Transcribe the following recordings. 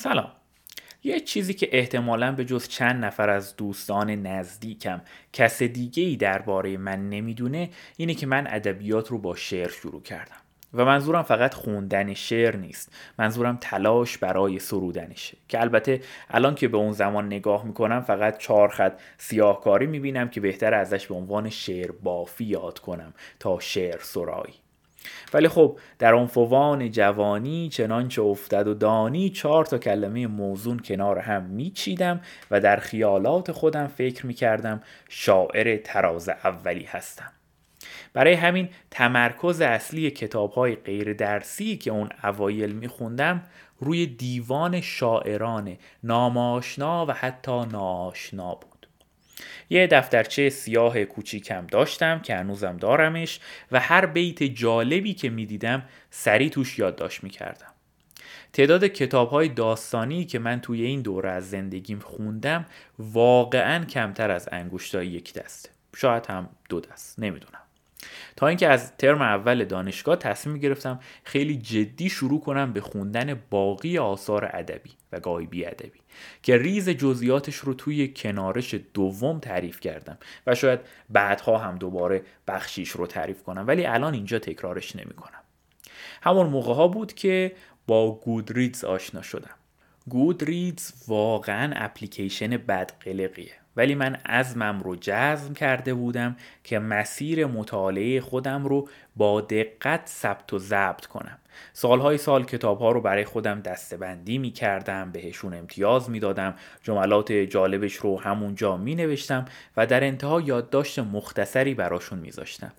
سلام. یه چیزی که احتمالا به جز چند نفر از دوستان نزدیکم کس دیگه ای درباره من نمی‌دونه اینه که من ادبیات رو با شعر شروع کردم. و منظورم فقط خوندن شعر نیست منظورم تلاش برای سرودنشه که البته الان که به اون زمان نگاه می‌کنم فقط چهار خط سیاهکاری می‌بینم که بهتر ازش به عنوان شعر بافی یاد کنم تا شعر سرایی. ولی خب در عنفوان جوانی چنانچه افتد و دانی چهار تا کلمه موزون کنار هم میچیدم و در خیالات خودم فکر می‌کردم شاعر تراز اولی هستم. برای همین تمرکز اصلی کتاب های غیر درسی که اون اوایل میخوندم روی دیوان شاعران ناماشنا و حتی ناآشنا بود. یه دفترچه سیاه کوچیکم داشتم که هنوزم دارمش و هر بیت جالبی که می‌دیدم سری توش یادداشت می‌کردم. تعداد کتاب های داستانی که من توی این دوره از زندگیم خوندم واقعا کمتر از انگشتای یک دسته شاید هم دو دست. نمی‌دونم. تا اینکه از ترم اول دانشگاه تصمیم گرفتم خیلی جدی شروع کنم به خوندن باقی آثار ادبی و گاهی بی ادبی که ریز جزئیاتش رو توی کنارش دوم تعریف کردم و شاید بعدها هم دوباره بخشیش رو تعریف کنم ولی الان اینجا تکرارش نمی کنم. همون موقع ها بود که با گودریدز آشنا شدم گودریدز واقعا اپلیکیشن بدقلقیه ولی من عزمم رو جزم کرده بودم که مسیر مطالعه خودم رو با دقت ثبت و ضبط کنم سالهای سال کتاب ها رو برای خودم دستبندی می کردم بهشون امتیاز می دادم جملات جالبش رو همونجا می نوشتم و در انتها یادداشت مختصری براشون می زاشتم.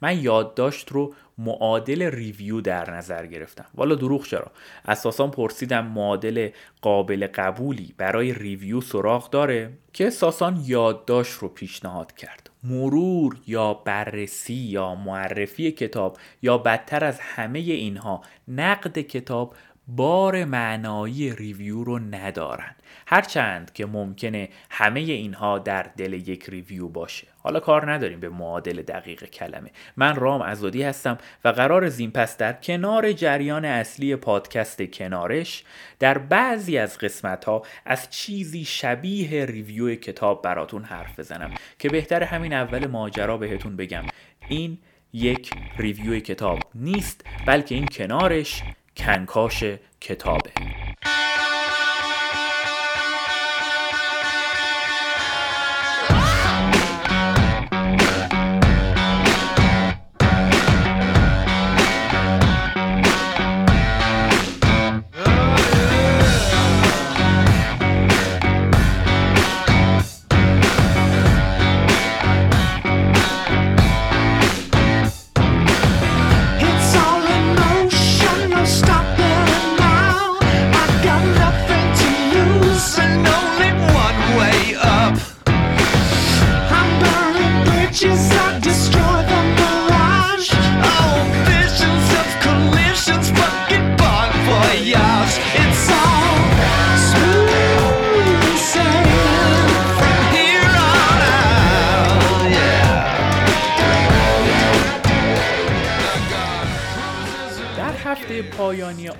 من یادداشت رو معادل ریویو در نظر گرفتم. والا دروغ چرا؟ اساسا پرسیدم معادل قابل قبولی برای ریویو سراغ داره؟ که ساسان یادداشت رو پیشنهاد کرد. مرور یا بررسی یا معرفی کتاب یا بدتر از همه اینها نقد کتاب بار معنایی review رو ندارن. هرچند که ممکنه همه اینها در دل یک review باشه. حالا کار نداریم به معادل دقیق کلمه. من رام ازادی هستم و قرار زین پس در کنار جریان اصلی پادکست کنارش در بعضی از قسمت ها از چیزی شبیه review کتاب براتون حرف بزنم که بهتر همین اول ماجرا بهتون بگم. این یک ریویو کتاب نیست بلکه این کنارش کنکاش کتابه.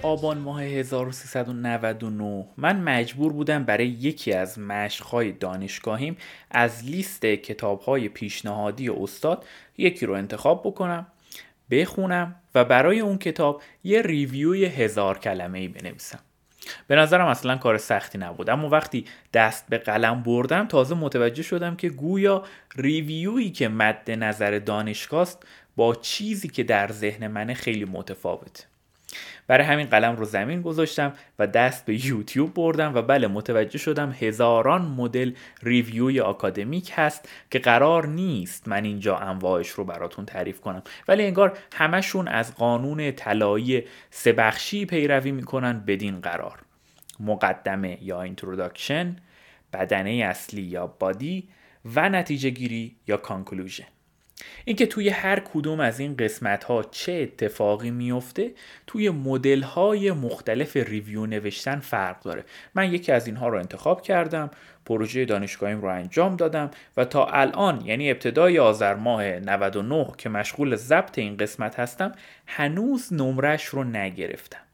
آبان ماه 1399 من مجبور بودم برای یکی از مشقهای دانشگاهیم از لیست کتابهای پیشنهادی استاد یکی رو انتخاب بکنم بخونم و برای اون کتاب یه ریویوی هزار کلمه ای بنویسم. به نظرم اصلا کار سختی نبود اما وقتی دست به قلم بردم تازه متوجه شدم که گویا ریویویی که مد نظر دانشگاه با چیزی که در ذهن منه خیلی متفاوته. برای همین قلم رو زمین گذاشتم و دست به یوتیوب بردم و بله متوجه شدم هزاران مدل review ی آکادمیک هست که قرار نیست من اینجا انواعش رو براتون تعریف کنم. ولی انگار همشون از قانون طلایی سه بخشی پیروی می‌کنن بدین قرار. مقدمه یا introduction بدنه اصلی یا body و نتیجه گیری یا کانکلوژن اینکه توی هر کدوم از این قسمت ها چه اتفاقی میفته توی مدل های مختلف ریویو نوشتن فرق داره. من یکی از اینها رو انتخاب کردم پروژه دانشگاهیم رو انجام دادم و تا الان یعنی ابتدای آذر ماه 99 که مشغول ضبط این قسمت هستم هنوز نمرش رو نگرفتم.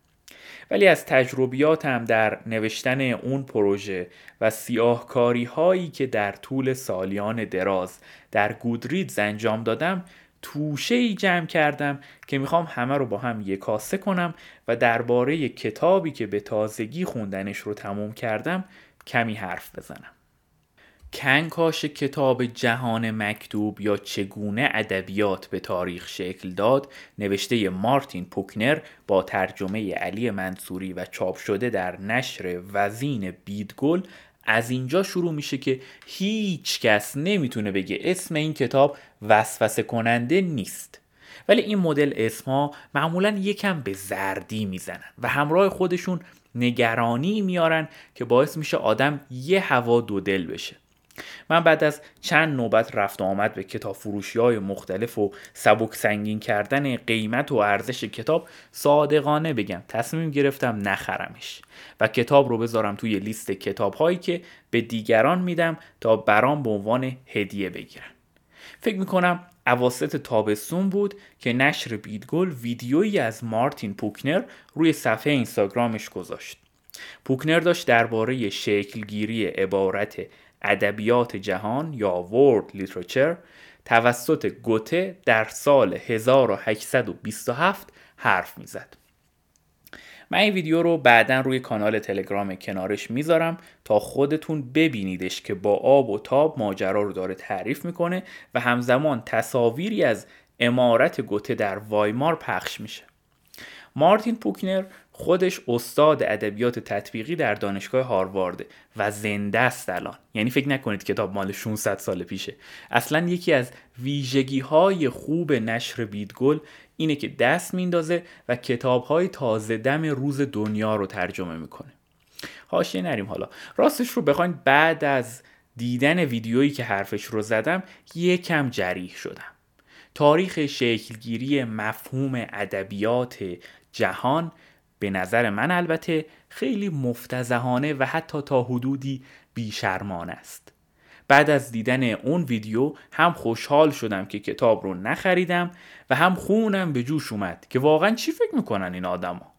ولی از تجربیاتم در نوشتن اون پروژه و سیاهکاری هایی که در طول سالیان دراز در گودریدز انجام دادم توشه ای جمع کردم که می‌خوام همه رو با هم یکاسه کنم و درباره کتابی که به تازگی خوندنش رو تموم کردم کمی حرف بزنم. کنکاش کتاب جهان مکتوب یا چگونه ادبیات به تاریخ شکل داد نوشته مارتین پوکنر با ترجمه علی منصوری و چاپ شده در نشر وزین بیدگل از اینجا شروع میشه که هیچ کس نمی‌تونه بگه اسم این کتاب وسوسه کننده نیست. ولی این مدل اسمها معمولا یکم به زردی می‌زنن و همراه خودشون نگرانی میارن که باعث میشه آدم یه هوا دو دل بشه. من بعد از چند نوبت رفت و آمد به کتاب فروشی های مختلف و سبک سنگین کردن قیمت و ارزش کتاب صادقانه بگم تصمیم گرفتم نخرمش و کتاب رو بذارم توی لیست کتاب هایی که به دیگران میدم تا برام به عنوان هدیه بگیرن. فکر می‌کنم اواسط تابستون بود که نشر بیدگل ویدیویی از مارتین پوکنر روی صفحه اینستاگرامش گذاشت. پوکنر داشت درباره شکلگیری عبارت ادبیات جهان یا World Literature توسط گوته در سال 1827 حرف می‌زد. من این ویدیو رو بعدا روی کانال تلگرام کنارش می‌ذارم تا خودتون ببینیدش که با آب و تاب ماجرا رو داره تعریف می‌کنه و همزمان تصاویری از امارت گوته در وایمار پخش میشه. مارتین پوکنر خودش استاد ادبیات تطبیقی در دانشگاه هاروارد و زنده است الان. یعنی فکر نکنید کتاب مال 600 سال پیشه. اصلا یکی از ویژگی های خوب نشر بیدگل اینه که دست میندازه و کتاب های تازه دم روز دنیا رو ترجمه می‌کنه. حاشیه نریم حالا. راستش رو بخواین بعد از دیدن ویدیویی که حرفش رو زدم یکم جریح شدم. تاریخ شکلگیری مفهوم ادبیات جهان به نظر من البته خیلی مفتزهانه و حتی تا حدودی بیشرمانه است. بعد از دیدن اون ویدیو هم خوشحال شدم که کتاب رو نخریدم و هم خونم به جوش اومد که واقعا چی فکر می‌کنن این آدما؟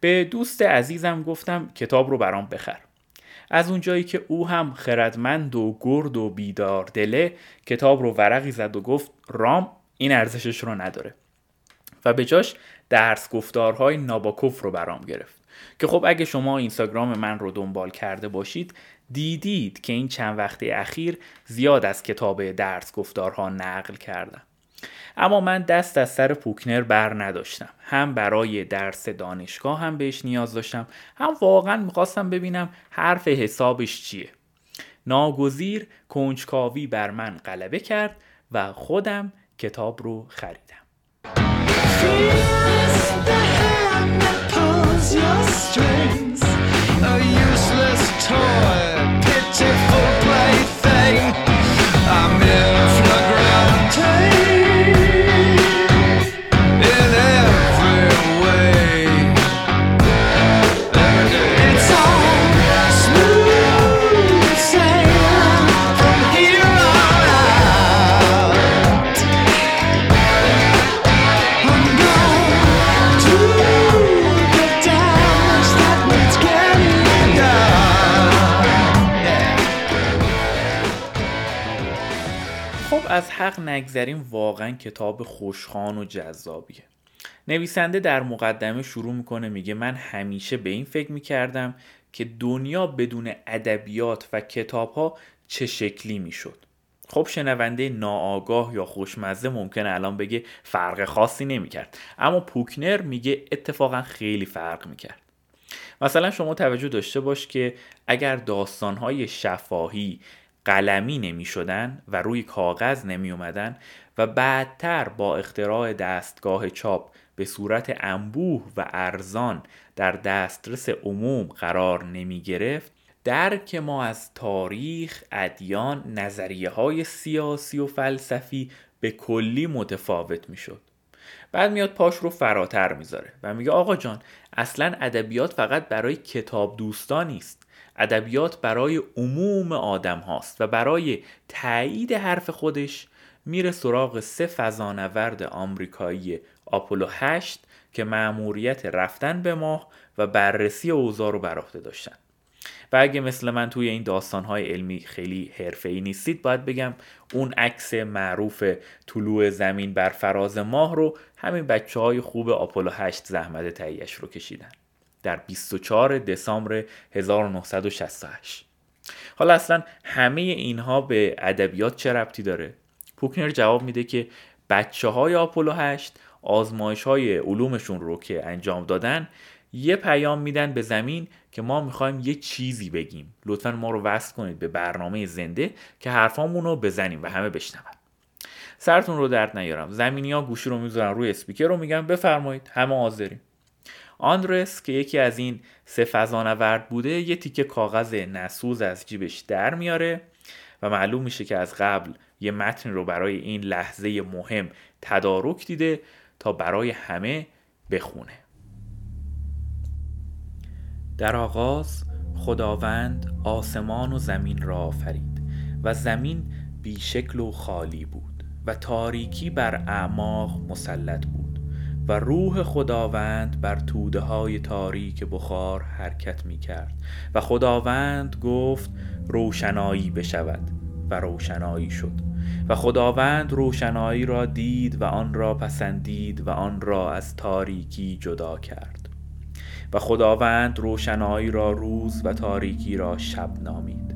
به دوست عزیزم گفتم کتاب رو برام بخر. از اونجایی که او هم خردمند و گرد و بیدار دله کتاب رو ورقی زد و گفت رام این ارزشش رو نداره. و به جاش درس گفتارهای ناباکوف رو برام گرفت. که خب اگه شما اینستاگرام من رو دنبال کرده باشید دیدید که این چند وقت اخیر زیاد از کتاب درس گفتارها نقل کردم. اما من دست از سر پوکنر بر نداشتم. هم برای درس دانشگاه هم بهش نیاز داشتم. هم واقعا می‌خواستم ببینم حرف حسابش چیه. ناگزیر کنجکاوی بر من غلبه کرد و خودم کتاب رو خریدم. Strings, a useless toy, pitiful plaything. حق نگذریم واقعا کتاب خوشخان و جذابیه. نویسنده در مقدمه شروع می‌کنه میگه من همیشه به این فکر می‌کردم که دنیا بدون ادبیات و کتاب ها چه شکلی می‌شد. خب شنونده ناآگاه یا خوشمزه ممکنه الان بگه فرق خاصی نمی‌کرد. اما پوکنر میگه اتفاقا خیلی فرق می‌کرد. مثلا شما توجه داشته باش که اگر داستانهای شفاهی قلمی نمی شدن و روی کاغذ نمی اومدن و بعدتر با اختراع دستگاه چاپ به صورت انبوه و ارزان در دسترس عموم قرار نمی گرفت درک ما از تاریخ، ادیان، نظریه های سیاسی و فلسفی به کلی متفاوت می شد. بعد میاد پاش رو فراتر می‌ذاره و میگه آقا جان اصلا ادبیات فقط برای کتاب دوستان نیست ادبیات برای عموم آدم هاست و برای تایید حرف خودش میره سراغ سه فضانورد آمریکایی آپولو 8 که مأموریت رفتن به ماه و بررسی اوضاع رو بر داشتن. و اگه مثل من توی این داستانهای علمی خیلی ای نیستید باید بگم اون عکس معروف طلوع زمین بر فراز ماه رو همین بچه های خوب آپولو 8 زحمت تهیهش رو کشیدن. در 24 دسامبر 1968 حالا اصلا همه اینها به ادبیات چه ربطی داره؟ پوکنر جواب میده که بچه های آپولو 8 آزمایش های علومشون رو که انجام دادن یه پیام میدن به زمین که ما می‌خوایم یه چیزی بگیم. لطفا ما رو وصل کنید به برنامه زنده که حرفامون رو بزنیم و همه بشنون. سرتون رو درد نیارم. زمینی ها گوشی رو می‌ذارن روی اسپیکر رو میگن بفرمایید همه حاضریم. آندرس که یکی از این سه فضانورد بوده یه تیکه کاغذ نسوز از جیبش در میاره و معلوم میشه که از قبل یه متن رو برای این لحظه مهم تدارک دیده تا برای همه بخونه. در آغاز خداوند آسمان و زمین را آفرید و زمین بیشکل و خالی بود و تاریکی بر اعماق مسلط بود. و روح خداوند بر توده های تاریک بخار حرکت می کرد و خداوند گفت روشنایی بشود. و روشنایی شد. و خداوند روشنایی را دید و آن را پسندید و آن را از تاریکی جدا کرد. و خداوند روشنایی را روز و تاریکی را شب نامید.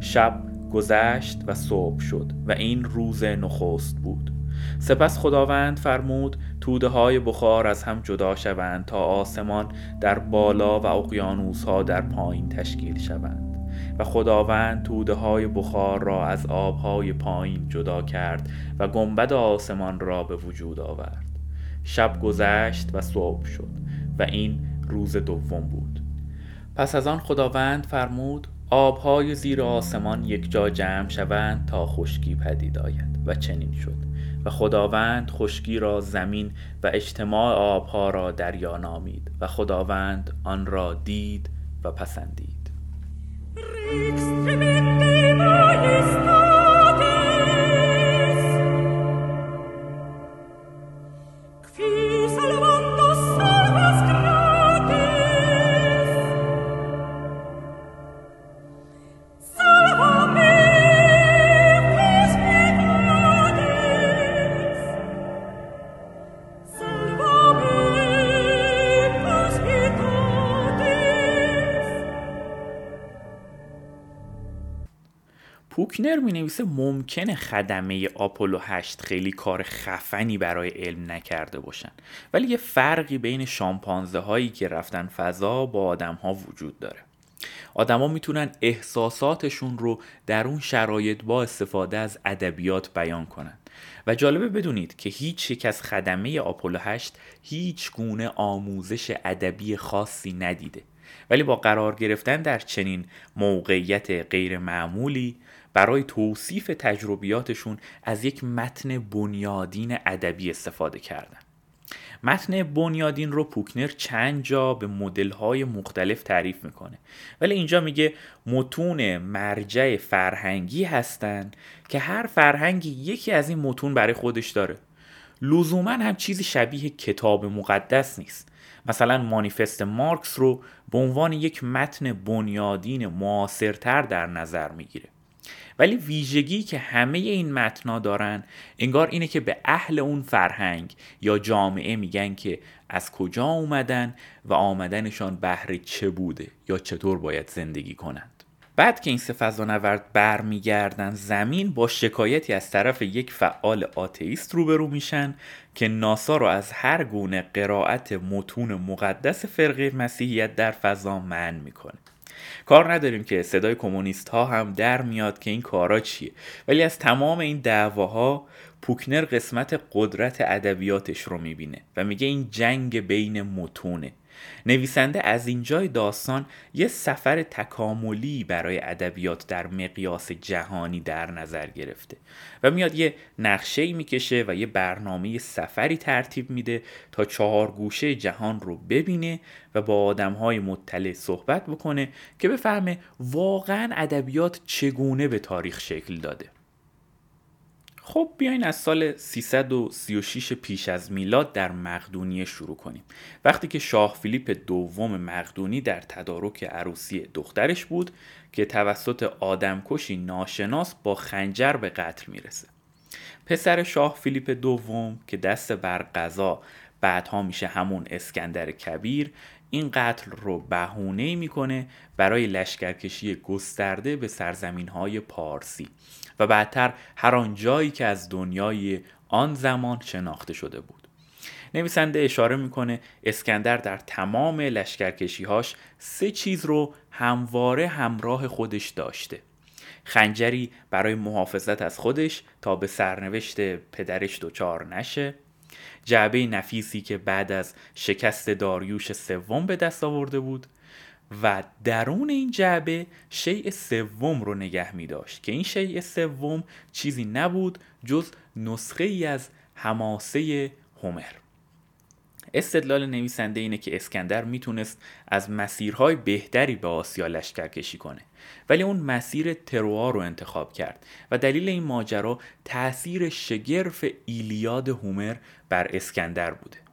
شب گذشت و صبح شد و این روز نخست بود. سپس خداوند فرمود توده های بخار از هم جدا شوند تا آسمان در بالا و اقیانوس ها در پایین تشکیل شوند و خداوند توده های بخار را از آبهای پایین جدا کرد و گنبد آسمان را به وجود آورد. شب گذشت و صبح شد و این روز دوم بود. پس از آن خداوند فرمود آبهای زیر آسمان یک جا جمع شوند تا خشکی پدید آید و چنین شد. و خداوند خشکی را زمین و اجتماع آبها را دریا نامید و خداوند آن را دید و پسندید. نویسه ممکنه خدمه آپولو 8 خیلی کار خفنی برای علم نکرده باشن. ولی یه فرقی بین شامپانزه هایی که رفتن فضا با آدم ها وجود داره. آدما می‌تونن احساساتشون رو در اون شرایط با استفاده از ادبیات بیان کنن. و جالبه بدونید که هیچ یک از خدمه آپولو 8 هیچ گونه آموزش ادبی خاصی ندیده. ولی با قرار گرفتن در چنین موقعیت غیر معمولی برای توصیف تجربیاتشون از یک متن بنیادین ادبی استفاده کردن. متن بنیادین رو پوکنر چند جا به مدل‌های مختلف تعریف می‌کنه. ولی اینجا میگه متون مرجع فرهنگی هستند که هر فرهنگی یکی از این متون برای خودش داره. لزوما هم چیزی شبیه کتاب مقدس نیست. مثلا مانیفست مارکس رو به عنوان یک متن بنیادین معاصرتر در نظر می‌گیره. ولی ویژگی که همه این متنا دارن انگار اینه که به اهل اون فرهنگ یا جامعه میگن که از کجا اومدن و آمدنشان بهره چه بوده یا چطور باید زندگی کنند. بعد که این سه فضانورد برمیگردن زمین با شکایتی از طرف یک فعال آتئیست روبرو میشن که ناسا رو از هر گونه قرائت متون مقدس فرقه مسیحیت در فضا من می‌کنه. کار نداریم که صدای کمونیست ها هم در میاد که این کارا چیه. ولی از تمام این دعواها پوکنر قسمت قدرت ادبیاتش رو می‌بینه و میگه این جنگ بین متونه. نویسنده از اینجای داستان یه سفر تکاملی برای ادبیات در مقیاس جهانی در نظر گرفته و میاد یه نقشه می‌کشه و یه برنامه سفری ترتیب میده تا چهار گوشه جهان رو ببینه و با آدم های مطلع صحبت بکنه که بفهمه واقعا ادبیات چگونه به تاریخ شکل داده. خب بیاین از سال 336 پیش از میلاد در مقدونیه شروع کنیم. وقتی که شاه فیلیپ دوم مقدونی در تدارک عروسی دخترش بود که توسط آدمکشی ناشناس با خنجر به قتل می‌رسه. پسر شاه فیلیپ دوم که دست بر قضا بعدها میشه همون اسکندر کبیر این قتل رو بهونه می‌کنه برای لشکرکشی گسترده به سرزمین های پارسی. و بعدتر هر آن جایی که از دنیای آن زمان شناخته شده بود. نویسنده اشاره می‌کنه اسکندر در تمام لشکرکشیهاش سه چیز رو همواره همراه خودش داشته. خنجری برای محافظت از خودش تا به سرنوشت پدرش دچار نشه. جعبه نفیسی که بعد از شکست داریوش سوم به دست آورده بود. و درون این جعبه شیء سوم رو نگه می داشت که این شیء سوم چیزی نبود جز نسخه ای از حماسه هومر. استدلال نویسنده اینه که اسکندر می‌تونست از مسیرهای بهتری به آسیا لشکر کشی کنه ولی اون مسیر تروا رو انتخاب کرد و دلیل این ماجرا تاثیر شگرف ایلیاد هومر بر اسکندر بوده.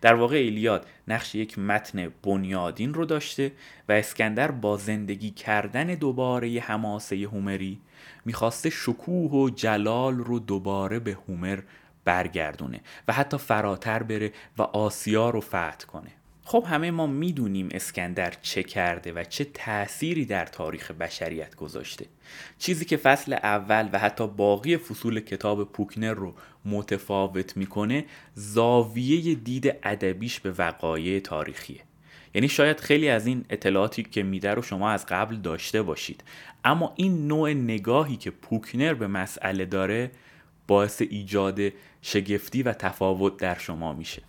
در واقع ایلیاد نقش یک متن بنیادین رو داشته و اسکندر با زندگی کردن دوباره حماسه هومری می‌خواسته شکوه و جلال رو دوباره به هومر برگردونه و حتی فراتر بره و آسیا رو فتح کنه. خب همه ما می‌دونیم اسکندر چه کرده و چه تأثیری در تاریخ بشریت گذاشته. چیزی که فصل اول و حتی باقی فصول کتاب پوکنر رو متفاوت می‌کنه زاویه دید ادبیش به وقایع تاریخیه. یعنی شاید خیلی از این اطلاعاتی که میده رو شما از قبل داشته باشید. اما این نوع نگاهی که پوکنر به مسئله داره باعث ایجاد شگفتی و تفاوت در شما میشه.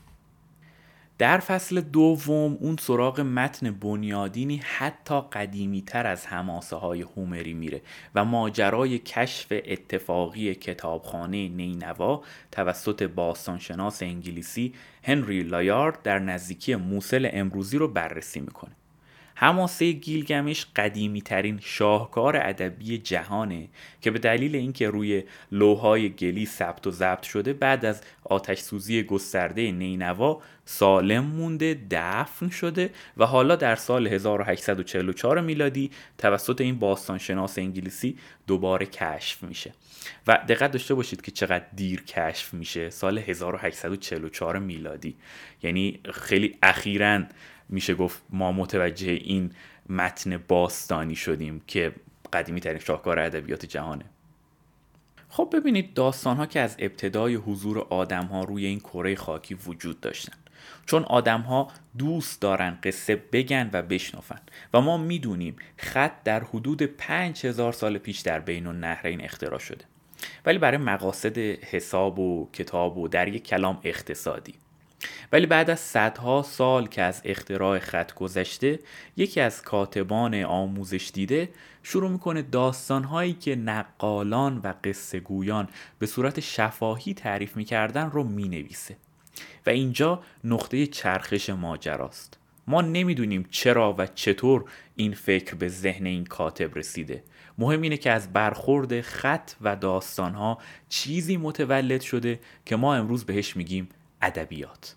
در فصل دوم اون سراغ متن بنیادینی حتی قدیمی تر از هماسه های هومری میره و ماجرای کشف اتفاقی کتابخانه نینوا توسط باستانشناس انگلیسی هنری لایارد در نزدیکی موسل امروزی رو بررسی می‌کنه. هماسه گیلگمش قدیمی ترین شاهکار ادبی جهانه که به دلیل اینکه روی لوهای گلی ثبت و ضبط شده بعد از آتش سوزی گسترده نینوا سالم مونده دفن شده و حالا در سال 1844 میلادی توسط این باستانشناس انگلیسی دوباره کشف میشه. و دقت داشته باشید که چقدر دیر کشف میشه سال 1844 میلادی. یعنی خیلی اخیراً میشه گفت ما متوجه این متن باستانی شدیم که قدیمی ترین شاهکار ادبیات جهانه. خب ببینید داستان ها که از ابتدای حضور آدم ها روی این کره خاکی وجود داشتن. چون آدم ها دوست دارن قصه بگن و بشنفن و ما می‌دونیم خط در حدود 5000 سال پیش در بین النهرین اختراع شده. ولی برای مقاصد حساب و کتاب و در یک کلام اقتصادی. ولی بعد از صدها سال که از اختراع خط گذشته یکی از کاتبان آموزش دیده شروع می‌کنه داستانهایی که نقالان و قصه گویان به صورت شفاهی تعریف می‌کردن رو می‌نویسه. و اینجا نقطه چرخش ماجراست. ما نمی‌دونیم چرا و چطور این فکر به ذهن این کاتب رسیده. مهم اینه که از برخورد خط و داستانها چیزی متولد شده که ما امروز بهش میگیم ادبیات.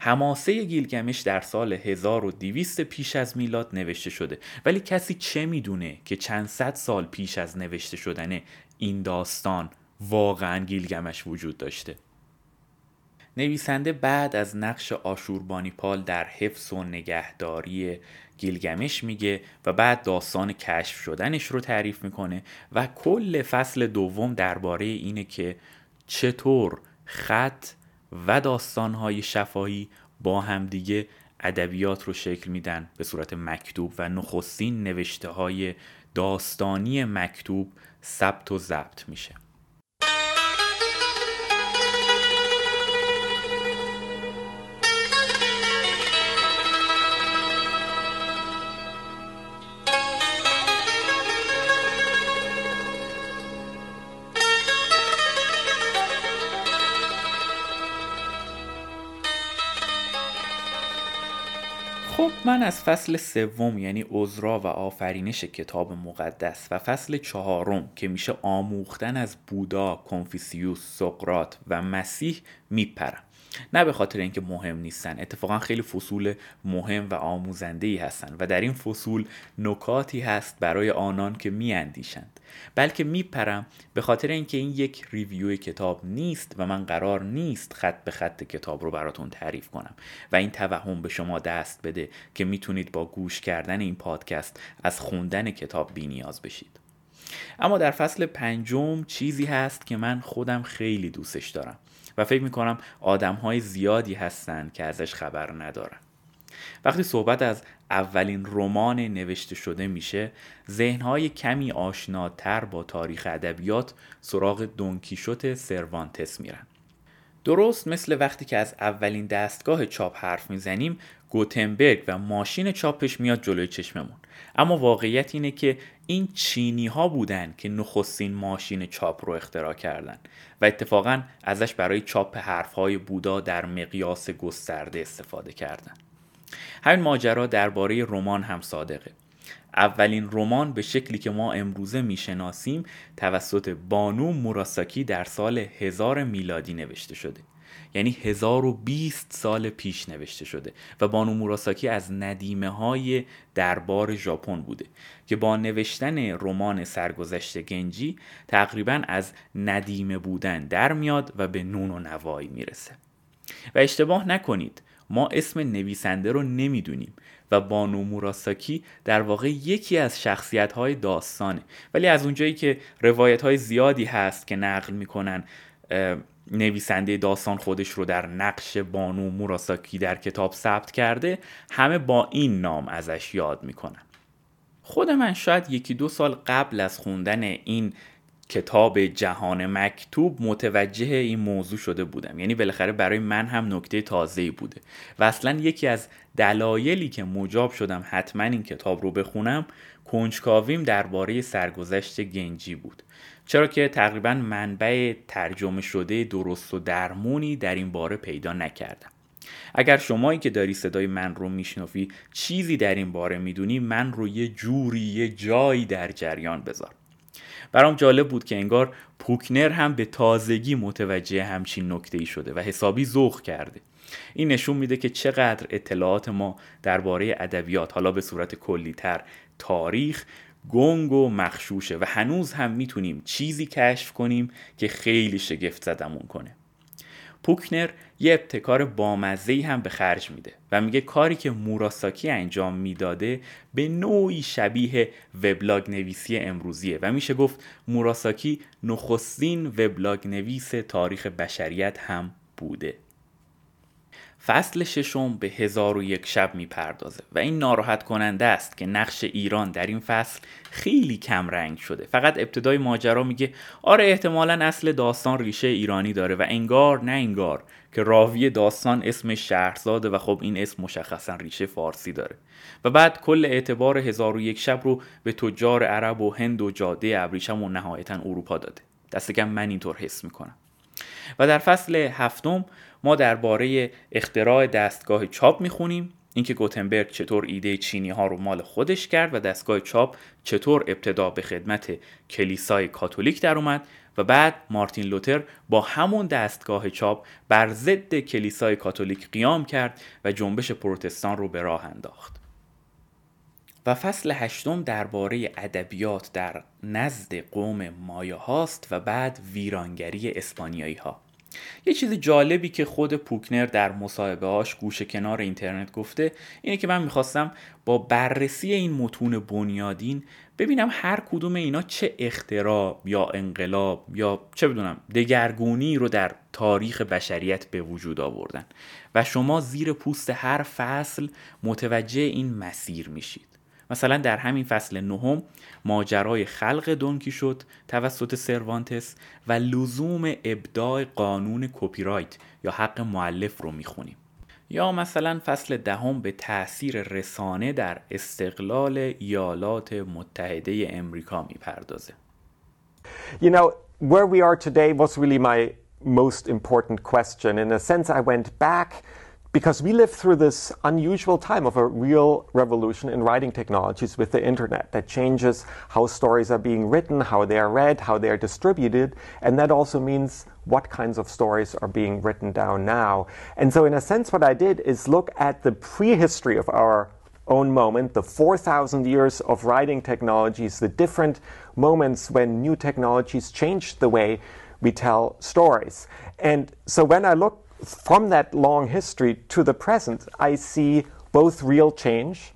هماسه گیلگمش در سال 1200 پیش از میلاد نوشته شده. ولی کسی چه می‌دونه که چند صد سال پیش از نوشته شدن این داستان واقعا گیلگمش وجود داشته؟ نویسنده بعد از نقش آشوربانیپال در حفظ و نگهداری گیلگمش میگه و بعد داستان کشف شدنش رو تعریف می‌کنه و کل فصل دوم درباره اینه که چطور خط و داستانهای شفاهی با همدیگه ادبیات رو شکل میدن. به صورت مکتوب و نخستین نوشته های داستانی مکتوب ثبت و ضبط میشه. من از فصل سوم یعنی عذرا و آفرینش کتاب مقدس و فصل چهارم که میشه آموختن از بودا، کنفیسیوس، سقرات و مسیح میپرم. نه به خاطر اینکه مهم نیستن. اتفاقا خیلی فصول مهم و آموزنده ای هستن و در این فصول نکاتی هست برای آنان که میاندیشند. بلکه میپرم به خاطر اینکه این یک ریویو کتاب نیست و من قرار نیست خط به خط کتاب رو براتون تعریف کنم و این توهم به شما دست بده که می‌تونید با گوش کردن این پادکست از خوندن کتاب بی نیاز بشید. اما در فصل پنجم چیزی هست که من خودم خیلی دوستش دارم و فکر می‌کنم آدم های زیادی هستند که ازش خبر ندارن. وقتی صحبت از اولین رمان نوشته شده میشه ذهنهای کمی آشناتر با تاریخ ادبیات سراغ دونکیشوت سروانتس میرن. درست مثل وقتی که از اولین دستگاه چاپ حرف می‌زنیم گوتنبرگ و ماشین چاپش میاد جلوی چشممون. اما واقعیت اینه که این چینی ها بودن که نخستین ماشین چاپ رو اختراع کردن و اتفاقا ازش برای چاپ حرف های بودا در مقیاس گسترده استفاده کردن. همین ماجرا درباره رمان هم صادقه. اولین رمان به شکلی که ما امروزه می‌شناسیم توسط بانو موراساکی در سال 1000 میلادی نوشته شده. یعنی 1020 سال پیش نوشته شده و بانو موراساکی از ندیمه های دربار ژاپن بوده که با نوشتن رمان سرگذشت گنجی تقریبا از ندیمه بودن در میاد و به نون و نوایی می‌رسه. و اشتباه نکنید ما اسم نویسنده رو نمی‌دونیم و بانو موراساکی در واقع یکی از شخصیت های داستانه. ولی از اونجایی که روایت های زیادی هست که نقل می‌کنن نویسنده داستان خودش رو در نقش بانو موراساکی در کتاب ثبت کرده همه با این نام ازش یاد می‌کنن. خود من شاید یکی دو سال قبل از خوندن این کتاب جهان مکتوب متوجه این موضوع شده بودم. یعنی بالاخره برای من هم نکته تازه بوده. و اصلا یکی از دلایلی که مجاب شدم حتما این کتاب رو بخونم کنجکاویم درباره سرگذشت گنجی بود. چرا که تقریبا منبع ترجمه شده درست و درمونی در این باره پیدا نکردم. اگر شمایی که داری صدای من رو میشنفی چیزی در این باره می‌دونی من رو یه جوری یه جایی در جریان بذار. برام جالب بود که انگار پوکنر هم به تازگی متوجه همچین نکته ای شده و حسابی ذوق کرده. این نشون میده که چقدر اطلاعات ما درباره ادبیات حالا به صورت کلیتر تاریخ گنگ و مخشوشه و هنوز هم می‌تونیم چیزی کشف کنیم که خیلی شگفت زدمون کنه. پوکنر یه ابتکار بامزهی هم به خرج میده و میگه کاری که موراساکی انجام می‌داده به نوعی شبیه وبلاگ نویسی امروزیه و میشه گفت موراساکی نخستین وبلاگ نویس تاریخ بشریت هم بوده. فصل ششم به هزار و یک شب می‌پردازه و این ناراحت کننده است که نقش ایران در این فصل خیلی کم رنگ شده. فقط ابتدای ماجرا میگه آره احتمالا اصل داستان ریشه ایرانی داره و انگار نه انگار که راوی داستان اسم شهرزاده و خب این اسم مشخصا ریشه فارسی داره. و بعد کل اعتبار هزار و یک شب رو به تجار عرب و هند و جاده ابریشم و نهایتا اروپا داده. دست من اینطور حس می‌کنم. و در فصل هفتم ما درباره اختراع دستگاه چاپ می‌خونیم. اینکه گوتنبرگ چطور ایده چینی ها رو مال خودش کرد و دستگاه چاپ چطور ابتدا به خدمت کلیسای کاتولیک در اومد و بعد مارتین لوتر با همون دستگاه چاپ بر ضد کلیسای کاتولیک قیام کرد و جنبش پروتستان رو به راه انداخت. و فصل هشتم درباره ادبیات در نزد قوم مایا هاست و بعد ویرانگری اسپانیایی ها یه چیز جالبی که خود پوکنر در مصاحبه هاش گوشه کنار اینترنت گفته اینه که من می‌خواستم با بررسی این متون بنیادین ببینم هر کدوم اینا چه اختراع یا انقلاب یا چه بدونم دگرگونی رو در تاریخ بشریت به وجود آوردن و شما زیر پوست هر فصل متوجه این مسیر میشید. مثلا در همین فصل نهم ماجرای خلق دونکی شد توسط سروانتس و لزوم ابداع قانون کپی یا حق معلف رو می‌خونیم یا مثلا فصل دهم به تاثیر رسانه در استقلال ایالات متحده امریکا می‌پردازه You know, where we are today was really my most important question. In a sense, I went back because we live through this unusual time of a real revolution in writing technologies with the internet that changes how stories are being written, how they are read, how they are distributed, and that also means what kinds of stories are being written down now. And so, in a sense, what I did is look at the prehistory of our own moment, the 4,000 years of writing technologies, the different moments when new technologies changed the way we tell stories. And so when I look from that long history to the present, I see both real change,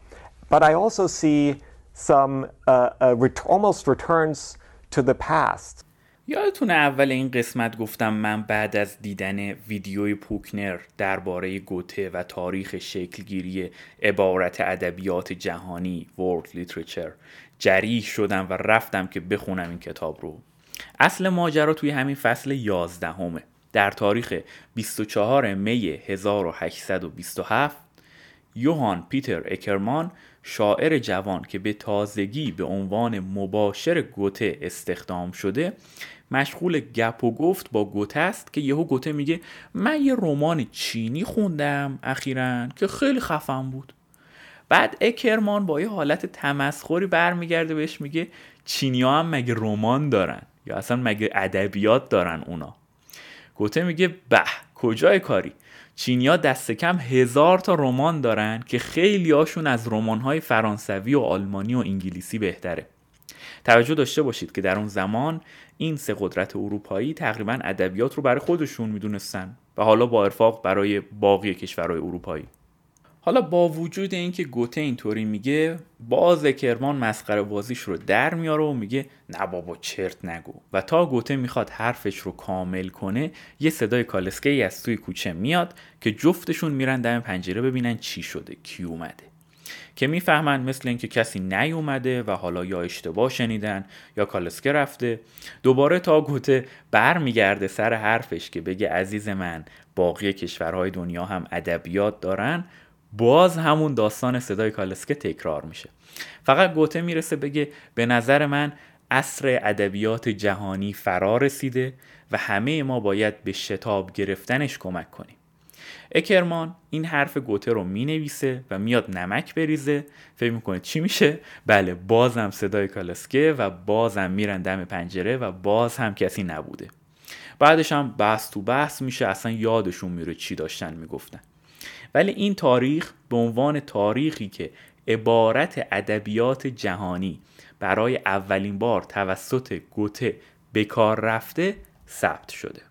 but I also see some uh, uh, ret- almost returns to the past. یادتونه اول این قسمت گفتم من بعد از دیدن ویدیوی پوکنر درباره گوته و تاریخ شکلگیری عبارت ادبیات جهانی World Literature جریح شدم و رفتم که بخونم این کتاب رو اصل ماجرا توی همین فصل 11 همه. در تاریخ 24 می 1827 یوهان پیتر اکرمان شاعر جوان که به تازگی به عنوان مباشر گوته استخدام شده مشغول گپ و گفت با گوته است که یهو گوته میگه من یه رمان چینی خوندم اخیرا که خیلی خفن بود. بعد اکرمان با یه حالت تمسخری برمیگرده بهش میگه چینی ها هم مگه رمان دارن؟ یا اصلا مگه ادبیات دارن اونا؟ گوته میگه به کجای کاری? چینیا دست کم هزار تا رمان دارن که خیلی هاشون از رمان های فرانسوی و آلمانی و انگلیسی بهتره. توجه داشته باشید که در اون زمان این سه قدرت اروپایی تقریبا ادبیات رو برای خودشون می‌دونستن و حالا با ارفاق برای باقی کشورهای اروپایی. حالا با وجود اینکه گوته اینطوری میگه باز کرمان مسخره بازیش رو در میاره و میگه نه بابا چرت نگو. و تا گوته می‌خواد حرفش رو کامل کنه یه صدای کالسکه ای از توی کوچه میاد که جفتشون میرن دم پنجره ببینن چی شده کی اومده. که می‌فهمن مثل اینکه کسی نیومده و حالا یا اشتباه شنیدن یا کالسکه رفته. دوباره تا گوته برمیگرده سر حرفش که بگه عزیز من باقی کشورهای دنیا هم ادبیات دارن. باز همون داستان صدای کالسکه تکرار میشه. فقط گوته می‌رسه بگه به نظر من اصر ادبیات جهانی فرا رسیده و همه ما باید به شتاب گرفتنش کمک کنیم. اکرمان این حرف گوته رو می‌نویسه و میاد نمک بریزه. فکر می‌کنه چی میشه؟ بله بازم صدای کالسکه و بازم میرن دم پنجره و باز هم کسی نبوده. بعدش هم بحث تو بحث میشه اصلا یادشون میره چی داشتن می‌گفتن. ولی این تاریخ به عنوان تاریخی که عبارت ادبیات جهانی برای اولین بار توسط گوته به کار رفته ثبت شده.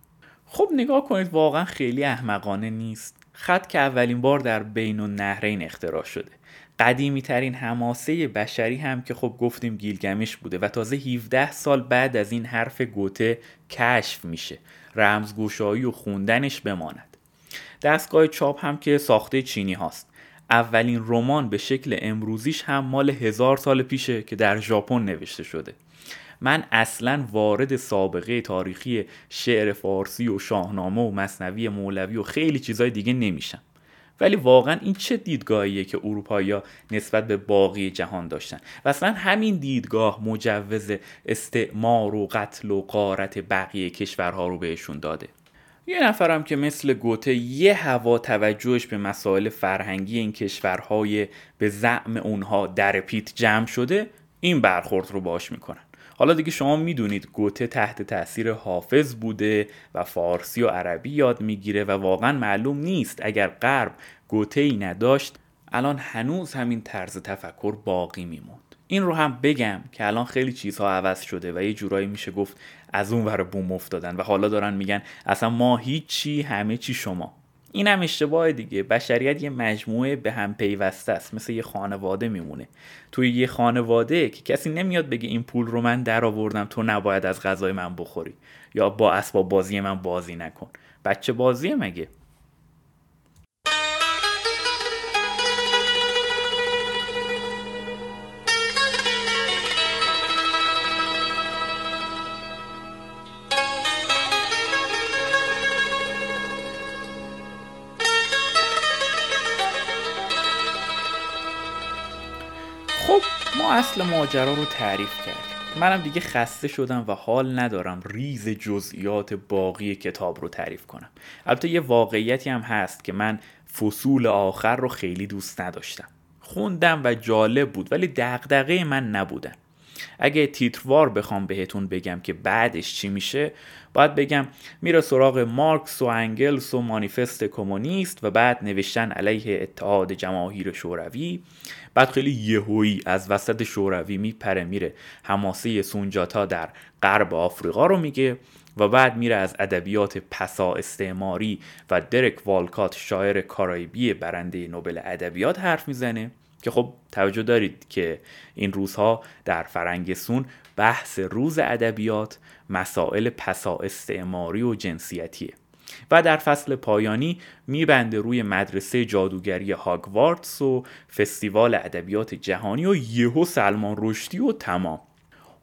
خب نگاه کنید واقعا خیلی احمقانه نیست. خط که اولین بار در بین النهرین اختراع شده. قدیمی ترین حماسه بشری هم که خب گفتیم گیلگمش بوده و تازه 17 سال بعد از این حرف گوته کشف میشه. رمزگوشایی و خوندنش بماند. دستگاه چاپ هم که ساخته چینی هاست. اولین رمان به شکل امروزیش هم مال هزار سال پیشه که در ژاپن نوشته شده. من اصلا وارد سابقه تاریخی شعر فارسی و شاهنامه و مصنوی مولوی و خیلی چیزای دیگه نمیشم. ولی واقعا این چه دیدگاهیه که اروپایی نسبت به باقی جهان داشتن؟ و اصلا همین دیدگاه مجوز استعمار و قتل و قارت بقیه کشورها رو بهشون داده. یه نفرم که مثل گوته یه هوا توجهش به مسائل فرهنگی این کشورهای به زعم اونها در پیت جمع شده این برخورد رو باش می‌کنن. حالا دیگه شما می‌دونید گوته تحت تاثیر حافظ بوده و فارسی و عربی یاد می‌گیره و واقعا معلوم نیست اگر غرب گوته ای نداشت الان هنوز همین طرز تفکر باقی میموند. این رو هم بگم که الان خیلی چیزها عوض شده و یه جورایی میشه گفت از اون ور بوم افتادن و حالا دارن میگن اصلا ما هیچی همه چی شما. این هم اشتباه دیگه. بشریت یه مجموعه به هم پیوسته است. مثل یه خانواده میمونه. توی یه خانواده که کسی نمیاد بگه این پول رو من در آوردم تو نباید از غذای من بخوری. یا با اسباب بازی من بازی نکن. بچه بازی مگه؟ اصل ماجرا رو تعریف کرد. منم دیگه خسته شدم و حال ندارم ریز جزئیات باقی کتاب رو تعریف کنم. البته یه واقعیتی هم هست که من فصول آخر رو خیلی دوست نداشتم. خوندم و جالب بود ولی دغدغه من نبودن. اگه تیتروار بخوام بهتون بگم که بعدش چی میشه باید بگم میره سراغ مارکس و انگلس و مانیفست کمونیست و بعد نوشتن علیه اتحاد جماهیر شوروی. بعد خیلی یهویی از وسط شوروی میپره میره حماسه سونجاتا در غرب آفریقا رو میگه و بعد میره از ادبیات پسا استعماری و درک والکات شاعر کارایبی برنده نوبل ادبیات حرف می‌زنه. که خب توجه دارید که این روزها در فرنگسون بحث روز ادبیات مسائل پسا استعماری و جنسیتیه و در فصل پایانی میبنده روی مدرسه جادوگری هاگوارتس و فستیوال ادبیات جهانی و یهو سلمان رشدی و تمام.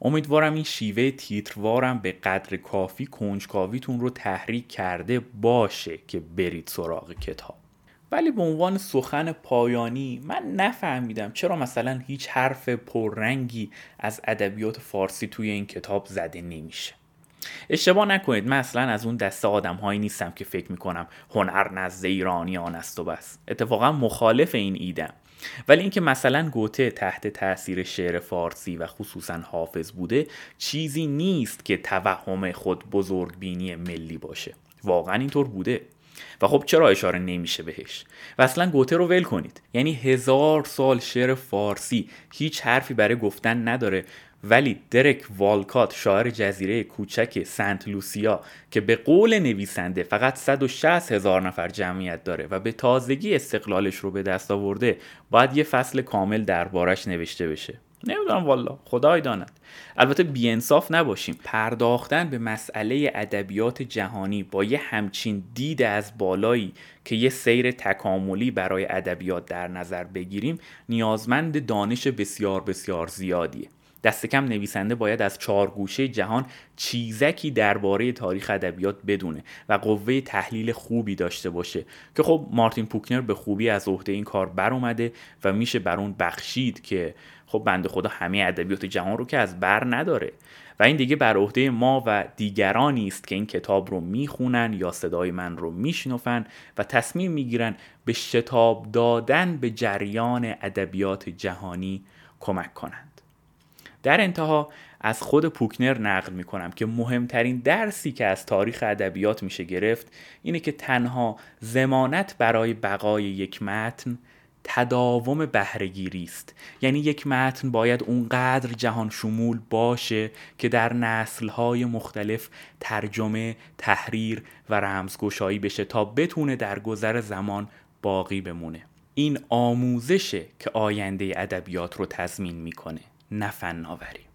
امیدوارم این شیوه تیتروارم به قدر کافی کنجکاویتون رو تحریک کرده باشه که برید سراغ کتاب. ولی به عنوان سخن پایانی من نفهمیدم چرا مثلا هیچ حرف پررنگی از ادبیات فارسی توی این کتاب زده نمیشه. اشتباه نکنید من اصلا از اون دسته آدم هایی نیستم که فکر می‌کنم هنر نزد ایرانیان است و بس. اتفاقا مخالف این ایدم. ولی اینکه مثلا گوته تحت تاثیر شعر فارسی و خصوصا حافظ بوده چیزی نیست که توهم خود بزرگ بینی ملی باشه. واقعا اینطور بوده. و خب چرا اشاره نمیشه بهش؟ و اصلا گوته رو ول کنید. یعنی هزار سال شعر فارسی هیچ حرفی برای گفتن نداره. ولی درک والکات شاعر جزیره کوچک سنت لوسیا که به قول نویسنده فقط 160 هزار نفر جمعیت داره و به تازگی استقلالش رو به دست آورده باید یه فصل کامل دربارش نوشته بشه. نمی‌دونم والا خدای داند. البته بیانصاف نباشیم. پرداختن به مسئله ادبیات جهانی با یه همچین دید از بالایی که یه سیر تکاملی برای ادبیات در نظر بگیریم نیازمند دانش بسیار بسیار زیادیه. دست کم نویسنده باید از چهار گوشه جهان چیزکی درباره تاریخ ادبیات بدونه و قوه تحلیل خوبی داشته باشه که خب مارتین پوکنر به خوبی از عهده این کار بر اومده و میشه بر اون بخشید که خب بنده خدا همه ادبیات جهان رو که از بر نداره. و این دیگه بر عهده ما و دیگرانی است که این کتاب رو می‌خونن یا صدای من رو میشنفن و تصمیم می‌گیرن به شتاب دادن به جریان ادبیات جهانی کمک کنند. در انتها از خود پوکنر نقل می کنم که مهمترین درسی که از تاریخ ادبیات میشه گرفت اینه که تنها زمانت برای بقای یک متن تداوم بهرهگیری است. یعنی یک متن باید اونقدر جهان شمول باشه که در نسلهای مختلف ترجمه، تحریر و رمزگشایی بشه تا بتونه در گذر زمان باقی بمونه. این آموزشه که آینده ادبیات رو تضمین می‌کنه. نه فناوری.